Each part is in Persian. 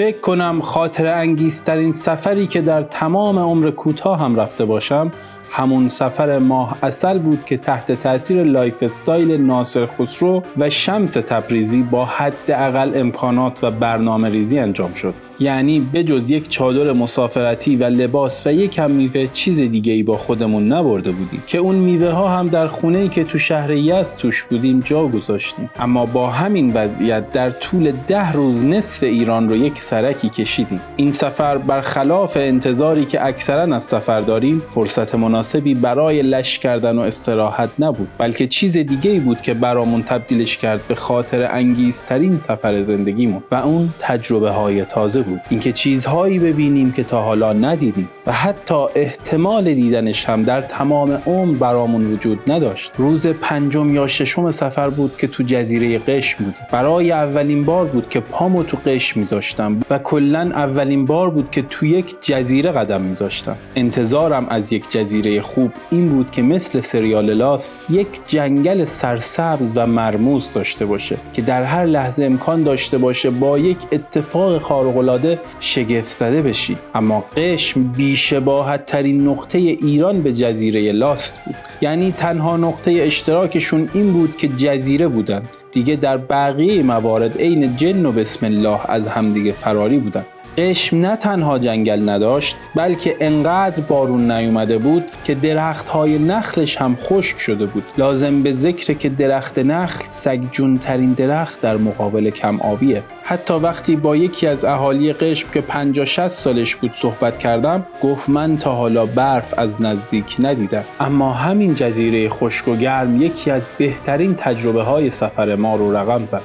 فکر کنم خاطره انگیزترین سفری که در تمام عمر کوتاهم رفته باشم همون سفر ماه عسل بود که تحت تاثیر lifestyle ناصر خسرو و شمس تبریزی با حداقل امکانات و برنامه ریزی انجام شد. یعنی بجز یک چادر مسافرتی و لباس و یک کم میوه چیز دیگه ای با خودمون نبرده بودیم. که اون میوه ها هم در خونه ای که تو شهر یزد توش بودیم جا گذاشتیم. اما با همین وضعیت در طول ده روز نصف ایران رو یک سرکی کشیدیم. این سفر برخلاف انتظاری که اکثرا از سفر داریم فرصت مناسبی برای لش کردن و استراحت نبود. بلکه چیز دیگه ای بود که برامون تبدیلش کرد به خاطر انگیزترین سفر زندگیمون و اون تجربه های تازه بود. بود. اینکه چیزهایی ببینیم که تا حالا ندیدیم و حتی احتمال دیدنش هم در تمام عمر برامون وجود نداشت. روز پنجم یا ششم سفر بود که تو جزیره قشم بودیم. برای اولین بار بود که پامو تو قشم میذاشتم و کلا اولین بار بود که تو یک جزیره قدم میذاشتم. انتظارم از یک جزیره خوب این بود که مثل سریال لاست یک جنگل سرسبز و مرموز داشته باشه که در هر لحظه امکان داشته باشه با یک اتفاق خارق العاده شگفت زده بشی. اما قشم بیشباهت ترین نقطه ایران به جزیره لاست بود. یعنی تنها نقطه اشتراکشون این بود که جزیره بودن. دیگه در بقیه موارد عین جن و بسم الله از همدیگه فراری بودن. قشم نه تنها جنگل نداشت بلکه انقدر بارون نیومده بود که درخت های نخلش هم خشک شده بود. لازم به ذکر که درخت نخل سگجون ترین درخت در مقابل کم آبیه حتی وقتی با یکی از اهالی قشم که 50 60 سالش بود صحبت کردم گفت من تا حالا برف از نزدیک ندیدم. اما همین جزیره خشک و گرم یکی از بهترین تجربه های سفر ما رو رقم زد.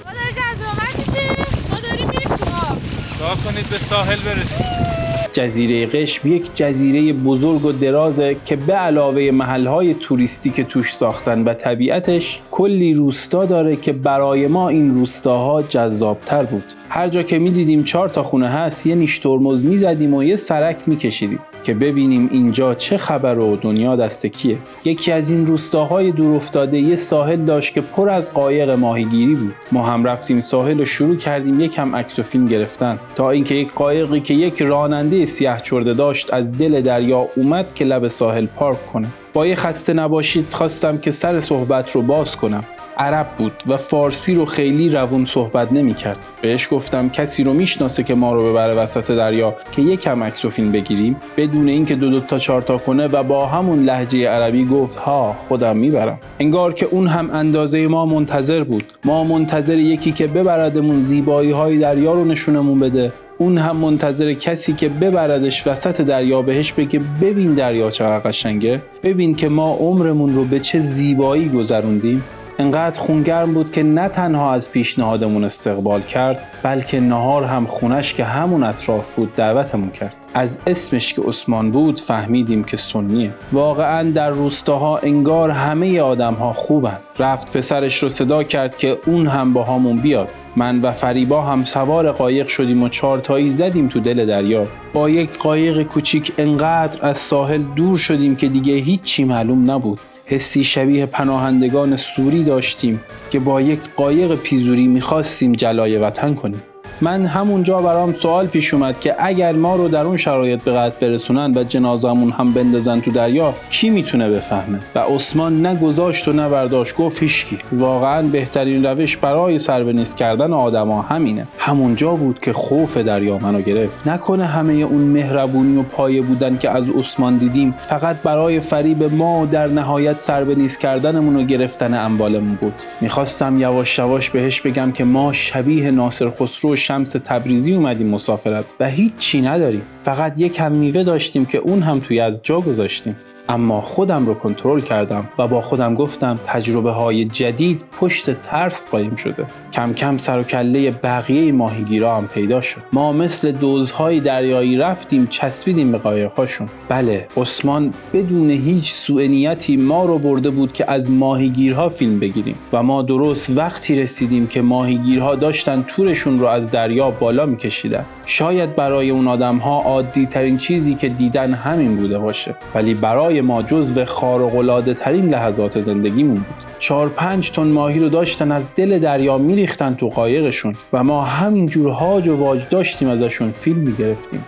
کنید به ساحل برسید. جزیره قشم یک جزیره بزرگ و درازه که به علاوه محلهای توریستی که توش ساختن و طبیعتش کلی روستا داره که برای ما این روستاها جذابتر بود. هر جا که می‌دیدیم چهار تا خونه هست یه نیش ترمز می‌زدیم و یه سرک میکشیدیم. که ببینیم اینجا چه خبر و دنیا دست کیه. یکی از این روستاهای دور افتاده یه ساحل داشت که پر از قایق ماهیگیری بود. ما هم رفتیم ساحل و شروع کردیم یکم عکس و فیلم گرفتن. تا اینکه یک قایقی که یک راننده سیاه چرده داشت از دل دریا اومد که لب ساحل پارک کنه. با یه خسته نباشید خواستم که سر صحبت رو باز کنم. عرب بود و فارسی رو خیلی روون صحبت نمی کرد. بهش گفتم کسی رو می‌شناسه که ما رو ببره وسط دریا که یکم عکس و فیلم بگیریم؟ بدون اینکه دو دو تا چهار تا کنه و با همون لحجه عربی گفت ها خودم می‌برم. انگار که اون هم اندازه ما منتظر بود. ما منتظر یکی که ببردمون زیبایی های دریا رو نشونمون بده. اون هم منتظر کسی که ببردش وسط دریا بهش بگه ببین دریا چقدر قشنگه. ببین که ما عمرمون رو به چه زیبایی گذروندیم. انقدر خونگرم بود که نه تنها از پیشنهادمون استقبال کرد بلکه نهار هم خونش که همون اطراف بود دعوتمون کرد. از اسمش که عثمان بود فهمیدیم که سنیه. واقعا در روستاها انگار همه آدم ها خوبن. رفت پسرش رو صدا کرد که اون هم با همون بیاد. من و فریبا هم سوار قایق شدیم و چارتایی زدیم تو دل دریا. با یک قایق کوچیک انقدر از ساحل دور شدیم که دیگه هیچی معلوم نبود. حسی شبیه پناهندگان سوری داشتیم که با یک قایق پیزوری می‌خواستیم جلای وطن کنیم. من همونجا برام سوال پیش اومد که اگر ما رو در اون شرایط به قتل برسونن و جنازمون هم بندازن تو دریا کی می‌تونه بفهمه؟ و عثمان نگذاشت و نبرداشت گفت هیچکی. واقعا بهترین روش برای سربنیز کردن آدما همینه. همونجا بود که خوف دریا منو گرفت. نکنه همه اون مهربونی و پایه بودن که از عثمان دیدیم فقط برای فریب ما در نهایت سربنیز کردنمون و گرفتن اموالمون بود. می‌خواستم یواش یواش بهش بگم که ما شبیه ناصر خسرو شمس تبریزی اومدیم مسافرت و هیچی نداریم. فقط یک هم میوه داشتیم که اون هم توی از جا گذاشتیم. اما خودم رو کنترل کردم و با خودم گفتم تجربه های جدید پشت ترس قایم شده. کم کم سر و کله بقیه ماهیگیرا هم پیدا شد. ما مثل دوزهای دریایی رفتیم چسبیدیم به قایقهاشون. بله عثمان بدون هیچ سوء نیتی ما رو برده بود که از ماهیگیرها فیلم بگیریم. و ما درست وقتی رسیدیم که ماهیگیرها داشتن تورشون رو از دریا بالا میکشیدن. شاید برای اون آدم ها عادی ترین چیزی که دیدن همین بوده باشه. ولی برای برای ما جزو خارق‌العاده ترین لحظات زندگیمون بود. چهار پنج تن ماهی رو داشتن از دل دریا میریختن تو قایقشون و ما همینجور هاج و واج داشتیم ازشون فیلم می‌گرفتیم.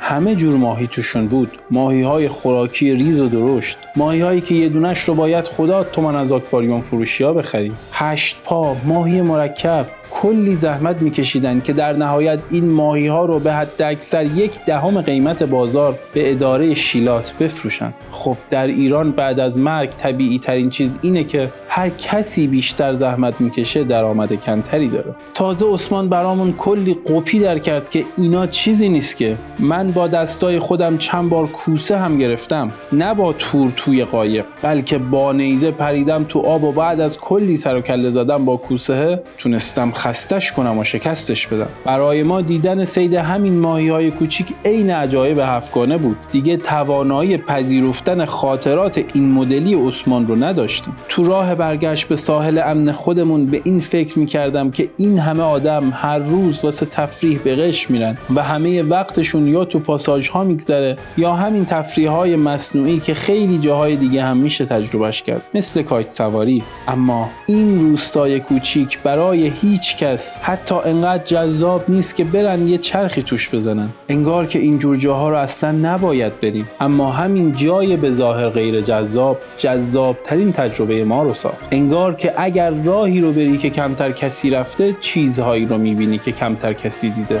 همه جور ماهی توشون بود. ماهی های خوراکی ریز و درشت. ماهی هایی که یه دونش رو باید خدا تومن از آکواریوم فروشی ها بخریم. هشت پا ماهی مرکب. کلی زحمت میکشیدن که در نهایت این ماهی ها رو به حد اکثر یک دهم قیمت بازار به اداره شیلات بفروشن. خب در ایران بعد از مرگ طبیعی ترین چیز اینه که هر کسی بیشتر زحمت می‌کشه درآمد کمتری داره. تازه عثمان برامون کلی قپی در کرد که اینا چیزی نیست که من با دستای خودم چند بار کوسه هم گرفتم. نه با تور توی قایق بلکه با نیزه پریدم تو آب و بعد از کلی سر و کله زدم با کوسه تونستم خستش کنم و شکستش بدم. برای ما دیدن سید همین ماهی های کوچیک عین عجایب هفتگانه بود. دیگه توانایی پذیرفتن خاطرات این مدلی عثمان رو نداشتیم. تو راه برگشت به ساحل امن خودمون به این فکر می‌کردم که این همه آدم هر روز واسه تفریح به قش میرن و همه وقتشون یا تو پاساژ ها میگذره یا همین تفریح های مصنوعی که خیلی جاهای دیگه هم میشه تجربهش کرد مثل کایت سواری اما این روستای کوچیک برای هیچ کس. حتی انقدر جذاب نیست که برن یه چرخی توش بزنن. انگار که این جور جاها رو اصلا نباید بریم. اما همین جای به ظاهر غیر جذاب جذاب ترین تجربه ما رو ساخت. انگار که اگر راهی رو بری که کمتر کسی رفته چیزهایی رو می‌بینی که کمتر کسی دیده.